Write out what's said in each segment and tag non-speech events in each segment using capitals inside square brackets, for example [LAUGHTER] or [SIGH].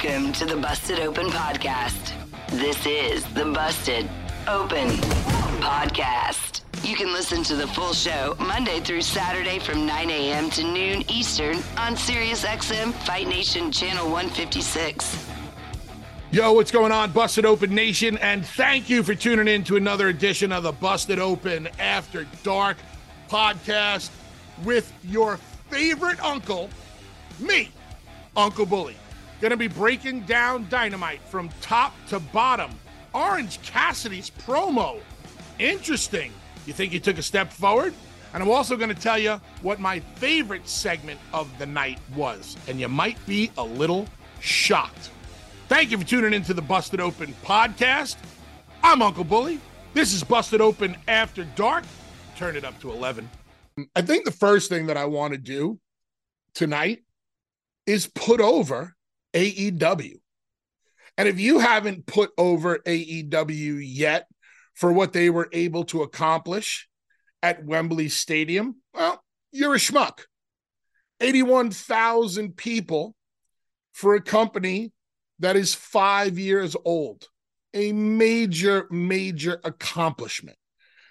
Welcome to the Busted Open Podcast. This is the Busted Open Podcast. You can listen to the full show Monday through Saturday from 9 a.m. to noon Eastern on SiriusXM Fight Nation Channel 156. Yo, what's going on, Busted Open Nation? And thank you for tuning in to another edition of the Busted Open After Dark podcast with your favorite uncle, me, Uncle Bully. Going to be breaking down dynamite from top to bottom. Orange Cassidy's promo. Interesting. You think he took a step forward? And I'm also going to tell you what my favorite segment of the night was. And you might be a little shocked. Thank you for tuning into the Busted Open podcast. I'm Uncle Bully. This is Busted Open After Dark. Turn it up to 11. I think the first thing that I want to do tonight is put over AEW. And if you haven't put over AEW yet for what they were able to accomplish at Wembley Stadium, well, you're a schmuck. 81,000 people for a company that is five years old. A major, major accomplishment.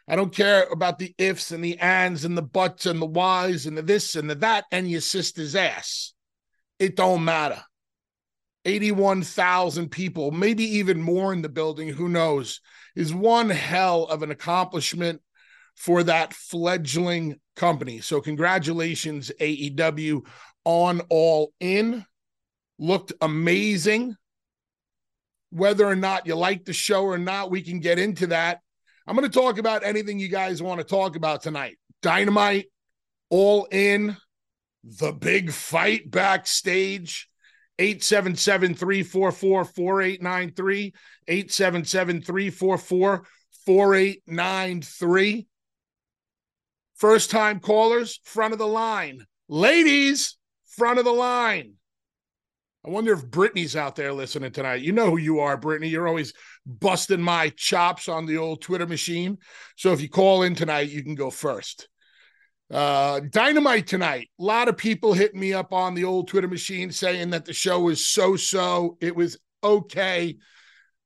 I don't care about the ifs and the ands and the buts and the whys and the this and the that and your sister's ass. It don't matter. 81,000 people, maybe even more in the building, who knows, is one hell of an accomplishment for that fledgling company. So, congratulations, AEW, on All In. Looked amazing. Whether or not you like the show or not, we can get into that. I'm going to talk about anything you guys want to talk about tonight. Dynamite, All In, the big fight backstage 877 344 4893. 877 344 4893. First time callers, front of the line. Ladies, front of the line. I wonder if Brittany's out there listening tonight. You know who you are, Brittany. You're always busting my chops on the old Twitter machine. So if you call in tonight, you can go first. Uh, Dynamite tonight. A lot of people hitting me up on the old Twitter machine saying that the show was so so. It was okay.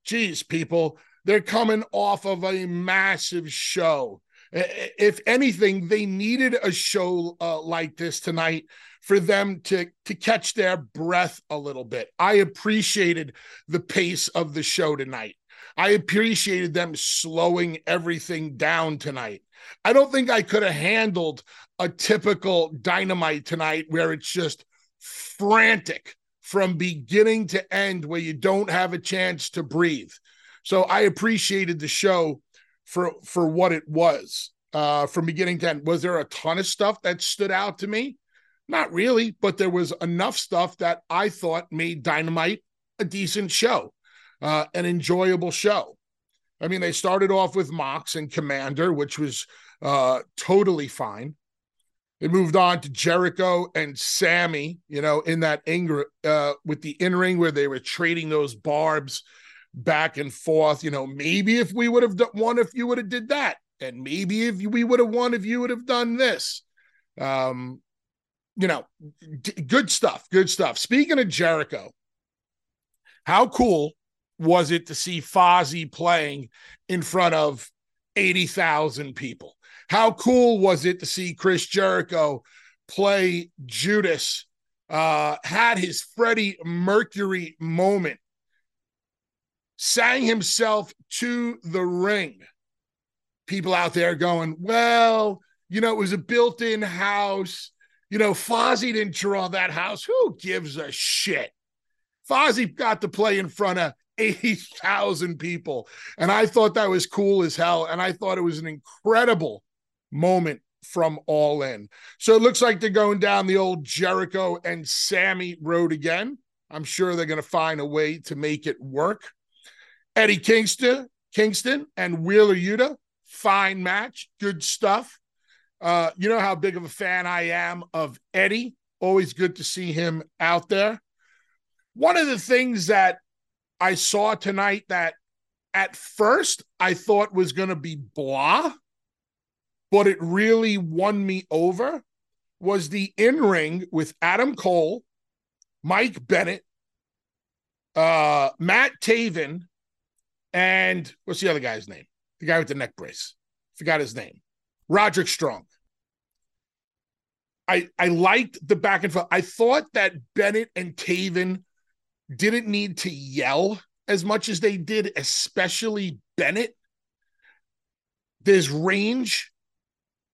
Geez, people, they're coming off of a massive show. If anything, they needed a show uh, like this tonight for them to to catch their breath a little bit. I appreciated the pace of the show tonight. I appreciated them slowing everything down tonight. I don't think I could have handled a typical dynamite tonight where it's just frantic from beginning to end, where you don't have a chance to breathe. So I appreciated the show for for what it was uh, from beginning to end. Was there a ton of stuff that stood out to me? Not really, but there was enough stuff that I thought made Dynamite a decent show, uh, an enjoyable show. I mean, they started off with Mox and Commander, which was uh, totally fine. It moved on to Jericho and Sammy, you know, in that anger uh, with the in ring where they were trading those barbs back and forth. You know, maybe if we would have won, if you would have did that, and maybe if we would have won, if you would have done this. Um, you know, d- good stuff. Good stuff. Speaking of Jericho, how cool was it to see Fozzy playing in front of 80,000 people? How cool was it to see Chris Jericho play Judas? Uh, had his Freddie Mercury moment, sang himself to the ring. People out there going, well, you know, it was a built in house. You know, Fozzy didn't draw that house. Who gives a shit? Fozzy got to play in front of 80,000 people. And I thought that was cool as hell. And I thought it was an incredible moment from All In. So it looks like they're going down the old Jericho and Sammy road again. I'm sure they're going to find a way to make it work. Eddie Kingston, Kingston and Wheeler Yuta, fine match, good stuff. Uh, you know how big of a fan I am of Eddie. Always good to see him out there. One of the things that I saw tonight that at first I thought was going to be blah, but it really won me over was the in ring with Adam Cole, Mike Bennett, uh, Matt Taven, and what's the other guy's name? The guy with the neck brace. Forgot his name. Roderick Strong. I I liked the back and forth. I thought that Bennett and Taven didn't need to yell as much as they did, especially Bennett. There's range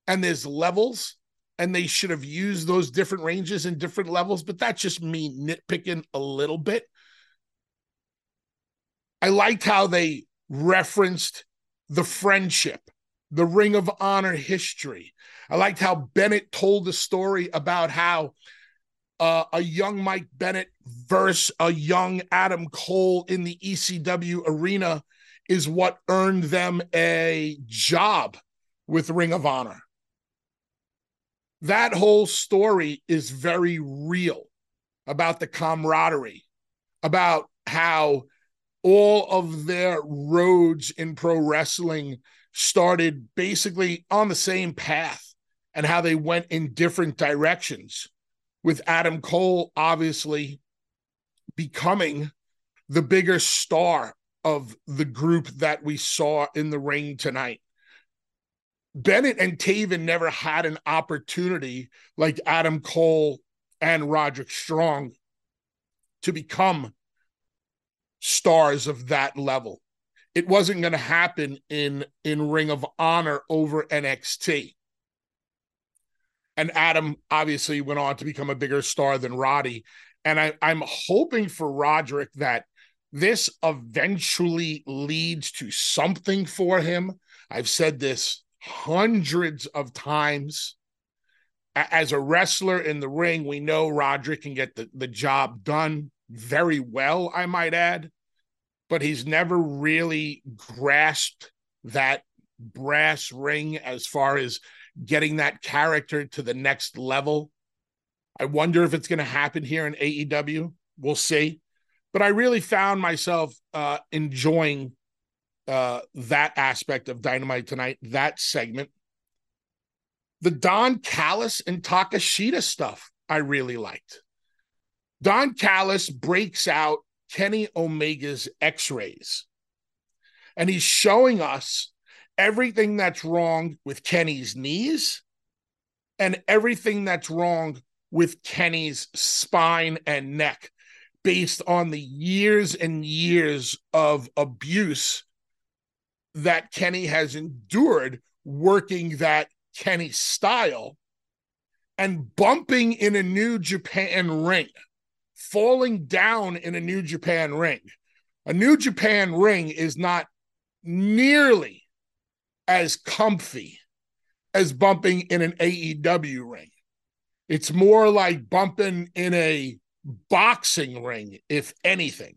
and there's levels, and they should have used those different ranges and different levels, but that's just me nitpicking a little bit. I liked how they referenced the friendship, the Ring of Honor history. I liked how Bennett told the story about how uh, a young Mike Bennett versus a young Adam Cole in the ECW arena is what earned them a job with Ring of Honor. That whole story is very real about the camaraderie, about how all of their roads in pro wrestling started basically on the same path and how they went in different directions with Adam Cole obviously becoming the bigger star of the group that we saw in the ring tonight. Bennett and Taven never had an opportunity like Adam Cole and Roderick Strong to become stars of that level. It wasn't going to happen in in Ring of Honor over NXT. And Adam obviously went on to become a bigger star than Roddy. And I, I'm hoping for Roderick that this eventually leads to something for him. I've said this hundreds of times. As a wrestler in the ring, we know Roderick can get the, the job done very well, I might add, but he's never really grasped that brass ring as far as getting that character to the next level. I wonder if it's going to happen here in AEW. We'll see. But I really found myself uh, enjoying uh, that aspect of Dynamite tonight, that segment. The Don Callis and Takeshita stuff I really liked. Don Callis breaks out Kenny Omega's x rays, and he's showing us everything that's wrong with Kenny's knees and everything that's wrong with Kenny's spine and neck based on the years and years of abuse that Kenny has endured working that Kenny style and bumping in a New Japan ring, falling down in a New Japan ring. A New Japan ring is not nearly as comfy as bumping in an AEW ring. It's more like bumping in a boxing ring, if anything.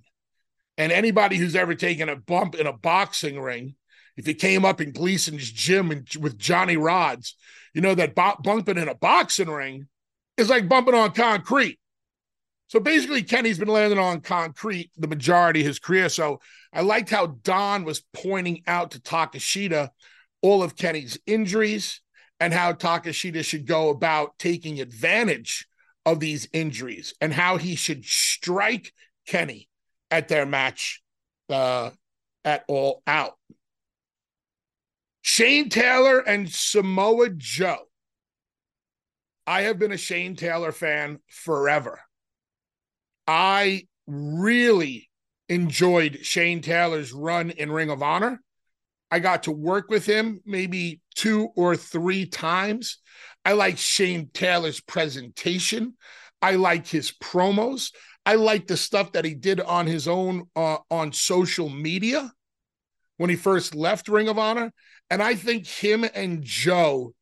And anybody who's ever taken a bump in a boxing ring, if you came up in Gleason's gym and, with Johnny Rodz, you know that b- bumping in a boxing ring is like bumping on concrete. So basically, Kenny's been landing on concrete the majority of his career. So I liked how Don was pointing out to Takeshita all of Kenny's injuries and how Takeshita should go about taking advantage of these injuries and how he should strike Kenny at their match uh, at all out. Shane Taylor and Samoa Joe. I have been a Shane Taylor fan forever. I really enjoyed Shane Taylor's run in Ring of Honor. I got to work with him maybe two or three times. I like Shane Taylor's presentation. I like his promos. I like the stuff that he did on his own uh, on social media when he first left Ring of Honor. And I think him and Joe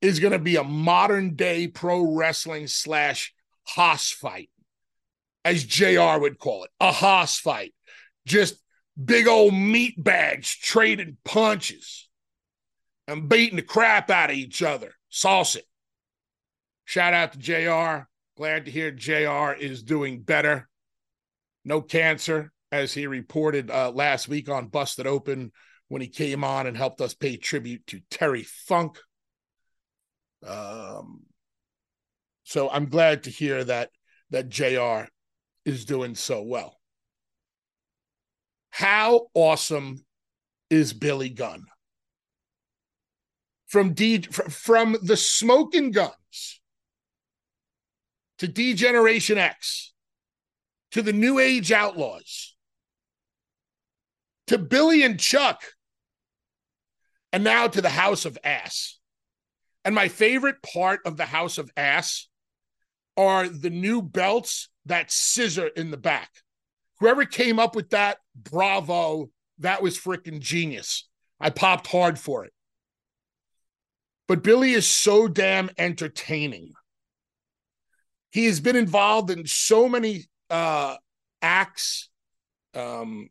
is going to be a modern day pro wrestling slash hoss fight, as JR would call it, a hoss fight. Just big old meat bags trading punches and beating the crap out of each other. Sauce it. Shout out to JR. Glad to hear JR is doing better. No cancer, as he reported uh, last week on Busted Open when he came on and helped us pay tribute to Terry Funk. Um, so I'm glad to hear that that JR is doing so well. How awesome is Billy Gunn? From D from the Smoking Gunns to D-Generation X to the New Age Outlaws to Billy and Chuck and now to the House of Ass. And my favorite part of the House of Ass are the new belts that scissor in the back. Whoever came up with that, bravo. That was freaking genius. I popped hard for it. But Billy is so damn entertaining. He has been involved in so many uh, acts, um,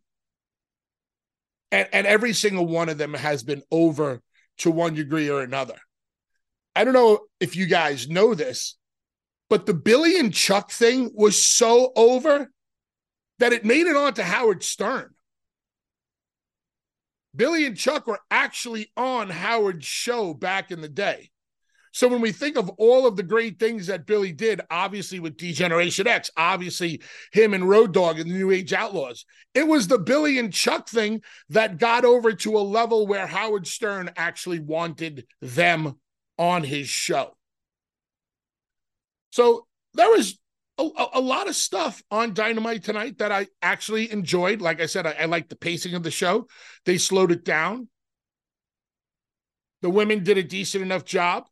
and, and every single one of them has been over to one degree or another. I don't know if you guys know this, but the Billy and Chuck thing was so over that it made it onto Howard Stern. Billy and Chuck were actually on Howard's show back in the day. So when we think of all of the great things that Billy did, obviously with D-Generation X, obviously him and Road Dogg and the New Age Outlaws, it was the Billy and Chuck thing that got over to a level where Howard Stern actually wanted them on his show. So there was a, a, lot of stuff on Dynamite tonight that I actually enjoyed. Like I said, I, I like the pacing of the show. They slowed it down. The women did a decent enough job.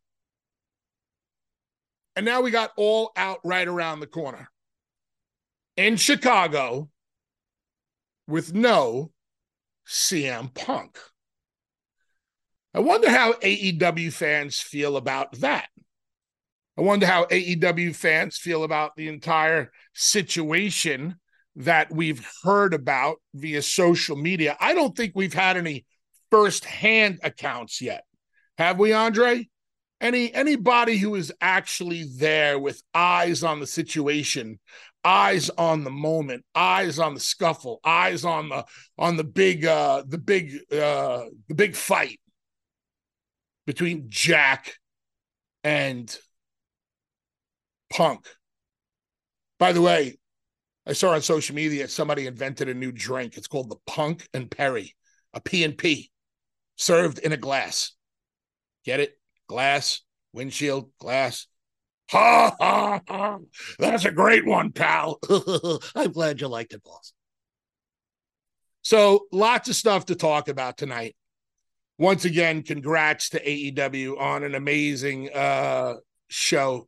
And now we got all out right around the corner in Chicago with no CM Punk. I wonder how AEW fans feel about that. I wonder how AEW fans feel about the entire situation that we've heard about via social media. I don't think we've had any first-hand accounts yet. Have we, Andre? Any anybody who is actually there with eyes on the situation, eyes on the moment, eyes on the scuffle, eyes on the on the big uh the big uh the big fight between Jack and Punk. By the way, I saw on social media somebody invented a new drink. It's called the Punk and Perry, a P and P, served in a glass. Get it? Glass, windshield, glass. Ha ha ha! That's a great one, pal. [LAUGHS] I'm glad you liked it, boss. So, lots of stuff to talk about tonight once again, congrats to AEW on an amazing uh, show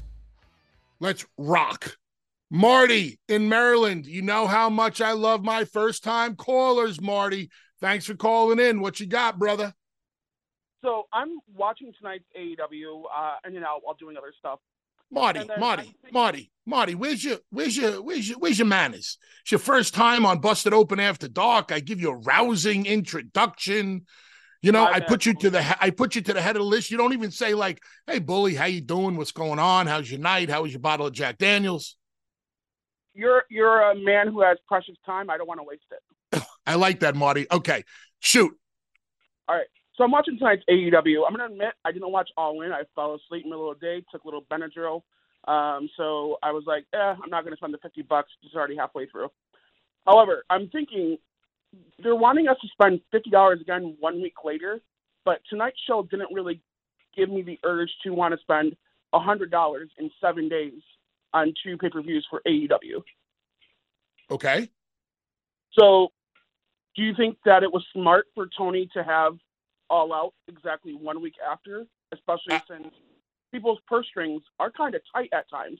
Let's rock. Marty in Maryland, you know how much I love my first time callers, Marty. Thanks for calling in. What you got, brother? So I'm watching tonight's AEW, uh, and you know while doing other stuff. Marty, Marty, Marty, Marty, where's your where's your where's your where's your manners? It's your first time on Busted Open After Dark. I give you a rousing introduction. You know, I put you to the I put you to the head of the list. You don't even say like, "Hey, bully, how you doing? What's going on? How's your night? How was your bottle of Jack Daniels?" You're you're a man who has precious time. I don't want to waste it. [LAUGHS] I like that, Marty. Okay, shoot. All right. So I'm watching tonight's AEW. I'm gonna admit I didn't watch All In. I fell asleep in the middle of the day. Took a little Benadryl. Um, so I was like, eh, I'm not gonna spend the 50 bucks. It's already halfway through. However, I'm thinking they're wanting us to spend fifty dollars again one week later, but tonight's show didn't really give me the urge to want to spend a hundred dollars in seven days on two pay per views for AEW. Okay. So, do you think that it was smart for Tony to have All Out exactly one week after, especially uh, since people's purse strings are kind of tight at times?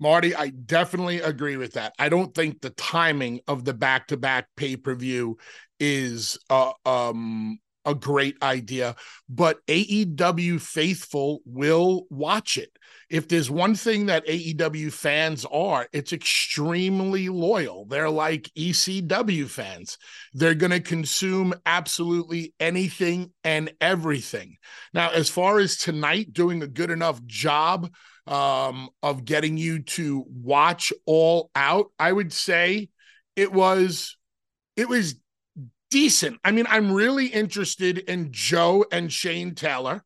Marty, I definitely agree with that. I don't think the timing of the back-to-back pay-per-view is uh, um, a great idea, but AEW faithful will watch it. If there's one thing that AEW fans are, it's extremely loyal. They're like ECW fans. They're going to consume absolutely anything and everything. Now, as far as tonight doing a good enough job um, of getting you to watch all out, I would say it was it was decent. I mean, I'm really interested in Joe and Shane Taylor.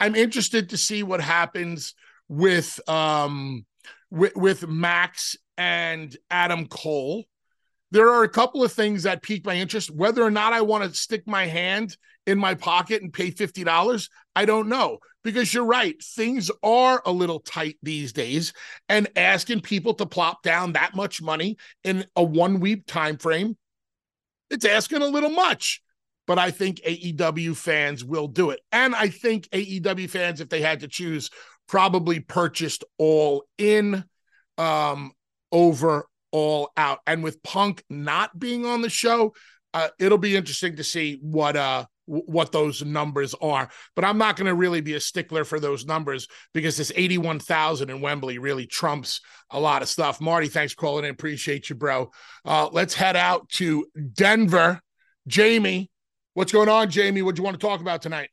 I'm interested to see what happens with um with, with Max and Adam Cole. There are a couple of things that pique my interest. Whether or not I want to stick my hand in my pocket and pay $50, I don't know. Because you're right, things are a little tight these days. And asking people to plop down that much money in a one week time frame, it's asking a little much. But I think AEW fans will do it. And I think AEW fans, if they had to choose, probably purchased all in um, over all out. And with Punk not being on the show, uh, it'll be interesting to see what uh what those numbers are. But I'm not going to really be a stickler for those numbers because this 81,000 in Wembley really trumps a lot of stuff. Marty, thanks for calling in. Appreciate you, bro. Uh, let's head out to Denver. Jamie, what's going on, Jamie? What do you want to talk about tonight?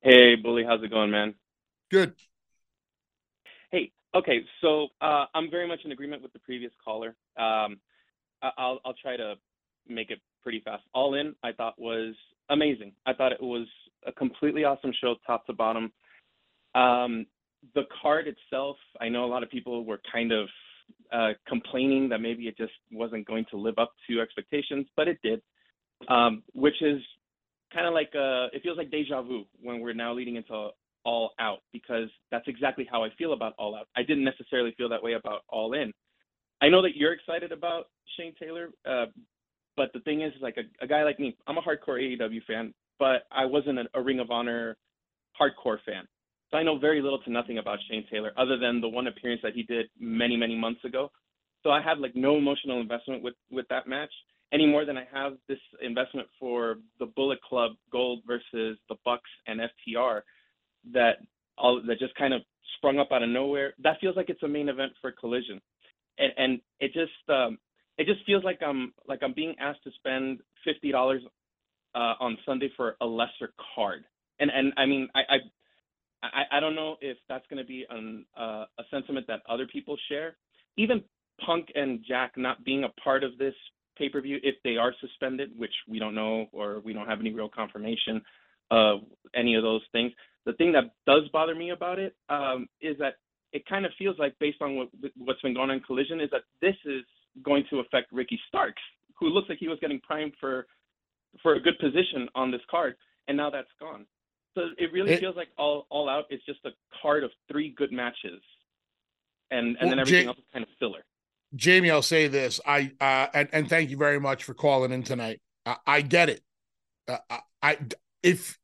Hey, Bully, how's it going, man? Good. Hey, okay, so uh, I'm very much in agreement with the previous caller. Um, I'll I'll try to make it pretty fast. All in, I thought was amazing. I thought it was a completely awesome show, top to bottom. Um, the card itself, I know a lot of people were kind of uh, complaining that maybe it just wasn't going to live up to expectations, but it did, um, which is kind of like uh, it feels like deja vu when we're now leading into All Out because that's exactly how I feel about All Out. I didn't necessarily feel that way about All In. I know that you're excited about Shane Taylor, uh, but the thing is, like a, a guy like me, I'm a hardcore AEW fan, but I wasn't a, a Ring of Honor hardcore fan. So I know very little to nothing about Shane Taylor other than the one appearance that he did many, many months ago. So I had like no emotional investment with with that match any more than I have this investment for the Bullet Club Gold versus the Bucks and FTR that all that just kind of sprung up out of nowhere. That feels like it's a main event for Collision, and and it just um, it just feels like I'm like I'm being asked to spend fifty dollars uh, on Sunday for a lesser card, and and I mean I I I, don't know if that's going to be an, uh, a sentiment that other people share. Even Punk and Jack not being a part of this pay per view, if they are suspended, which we don't know or we don't have any real confirmation of any of those things. The thing that does bother me about it um, is that it kind of feels like, based on what, what's been going on in Collision, is that this is going to affect Ricky Starks, who looks like he was getting primed for for a good position on this card, and now that's gone. So it really it, feels like all all out is just a card of three good matches, and and well, then everything Jay, else is kind of filler. Jamie, I'll say this: I uh, and and thank you very much for calling in tonight. I, I get it. Uh, I if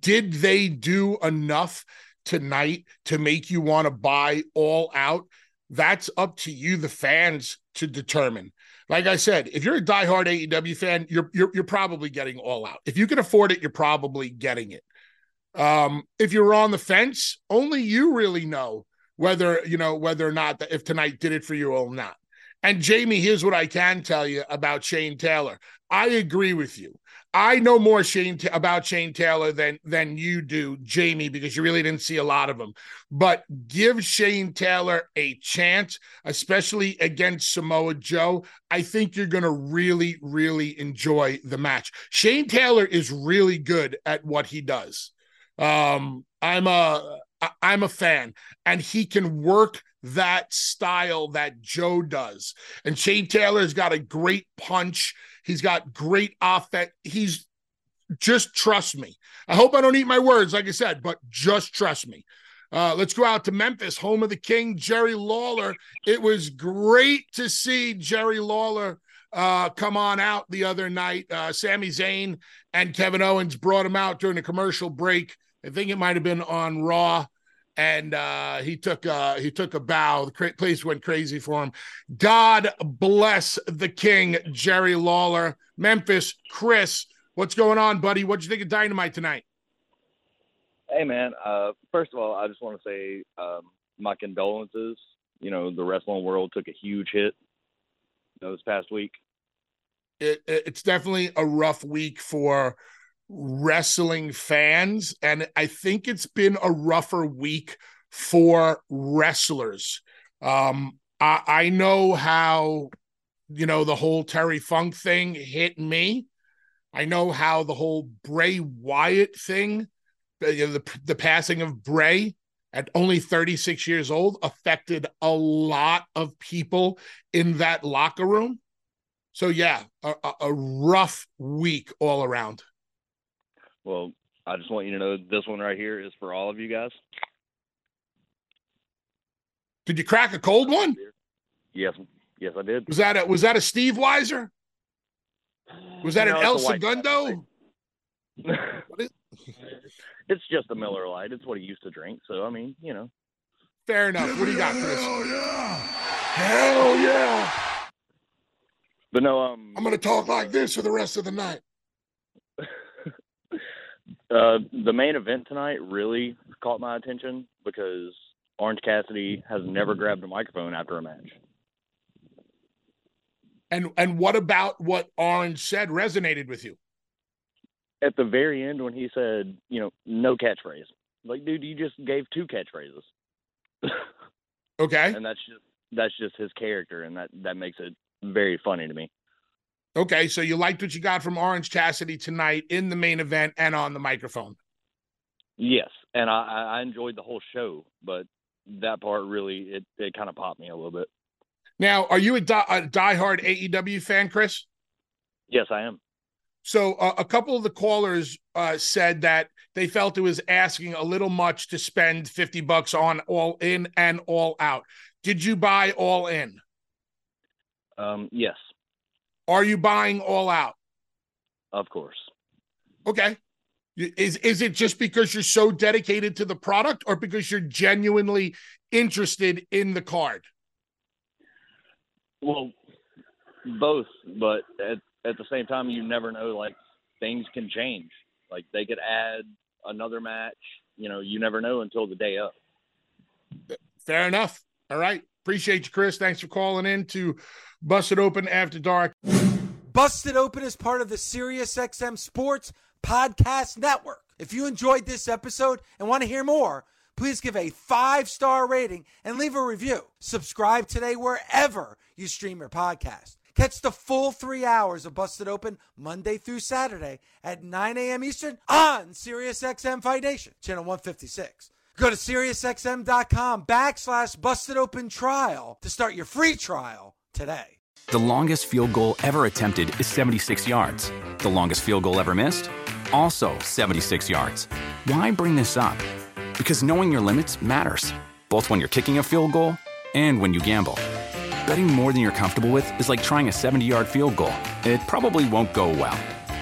did they do enough tonight to make you want to buy all out? That's up to you, the fans, to determine. Like I said, if you're a diehard AEW fan, you're you're, you're probably getting all out. If you can afford it, you're probably getting it. Um, if you're on the fence, only you really know whether you know whether or not that if tonight did it for you or not. And Jamie, here's what I can tell you about Shane Taylor. I agree with you. I know more Shane about Shane Taylor than than you do, Jamie, because you really didn't see a lot of him. But give Shane Taylor a chance, especially against Samoa Joe. I think you're going to really, really enjoy the match. Shane Taylor is really good at what he does. Um, I'm a I'm a fan, and he can work that style that Joe does. And Shane Taylor's got a great punch. He's got great offense. He's just trust me. I hope I don't eat my words, like I said, but just trust me. Uh, let's go out to Memphis, home of the King, Jerry Lawler. It was great to see Jerry Lawler uh, come on out the other night. Uh, Sami Zayn and Kevin Owens brought him out during a commercial break. I think it might have been on Raw and uh, he took uh, he took a bow. The place went crazy for him. God bless the king, Jerry Lawler, Memphis, Chris. What's going on, buddy? What'd you think of Dynamite tonight? Hey, man. Uh, first of all, I just want to say um, my condolences. You know, the wrestling world took a huge hit you know, this past week. It, it's definitely a rough week for wrestling fans. And I think it's been a rougher week for wrestlers. Um, I, I know how, you know, the whole Terry Funk thing hit me. I know how the whole Bray Wyatt thing, you know, the, the passing of Bray at only 36 years old affected a lot of people in that locker room. So, yeah, a, a rough week all around. Well, I just want you to know this one right here is for all of you guys. Did you crack a cold one? Yes, yes, I did. Was that a was that a Steve Weiser? Was that no, an El Segundo? it's just a Miller Lite. It's what he used to drink. So I mean, you know. Fair enough. What do you got, Chris? Hell yeah! Hell yeah! But no, um, I'm gonna talk like this for the rest of the night. Uh, the main event tonight really caught my attention because Orange Cassidy has never grabbed a microphone after a match. And and what about what Orange said resonated with you? At the very end, when he said, you know, no catchphrase, like, dude, you just gave two catchphrases. [LAUGHS] okay. And that's just that's just his character, and that that makes it very funny to me. Okay, so you liked what you got from Orange Cassidy tonight in the main event and on the microphone. Yes, and I, I enjoyed the whole show, but that part really it it kind of popped me a little bit. Now, are you a, die, a diehard AEW fan, Chris? Yes, I am. So uh, a couple of the callers uh, said that they felt it was asking a little much to spend 50 bucks on all in and all out. Did you buy all in? Um, yes, Are you buying all out? of course. Okay. Is is it just because you're so dedicated to the product or because you're genuinely interested in the card? Well, both, but at at the same time, you never know. Like things can change. Like they could add another match. You know, you never know until the day of. Fair enough. All right. Appreciate you, Chris. Thanks for calling in to Busted Open After Dark. Busted Open is part of the SiriusXM Sports Podcast Network. If you enjoyed this episode and want to hear more, please give a five star rating and leave a review. Subscribe today wherever you stream your podcast. Catch the full three hours of Busted Open Monday through Saturday at 9 a.m. Eastern on SiriusXM Fight Nation, channel 156. Go to SiriusXM.com backslash Busted Open Trial to start your free trial today. The longest field goal ever attempted is 76 yards. The longest field goal ever missed? Also 76 yards. Why bring this up? Because knowing your limits matters, both when you're kicking a field goal and when you gamble. Betting more than you're comfortable with is like trying a 70 yard field goal. It probably won't go well.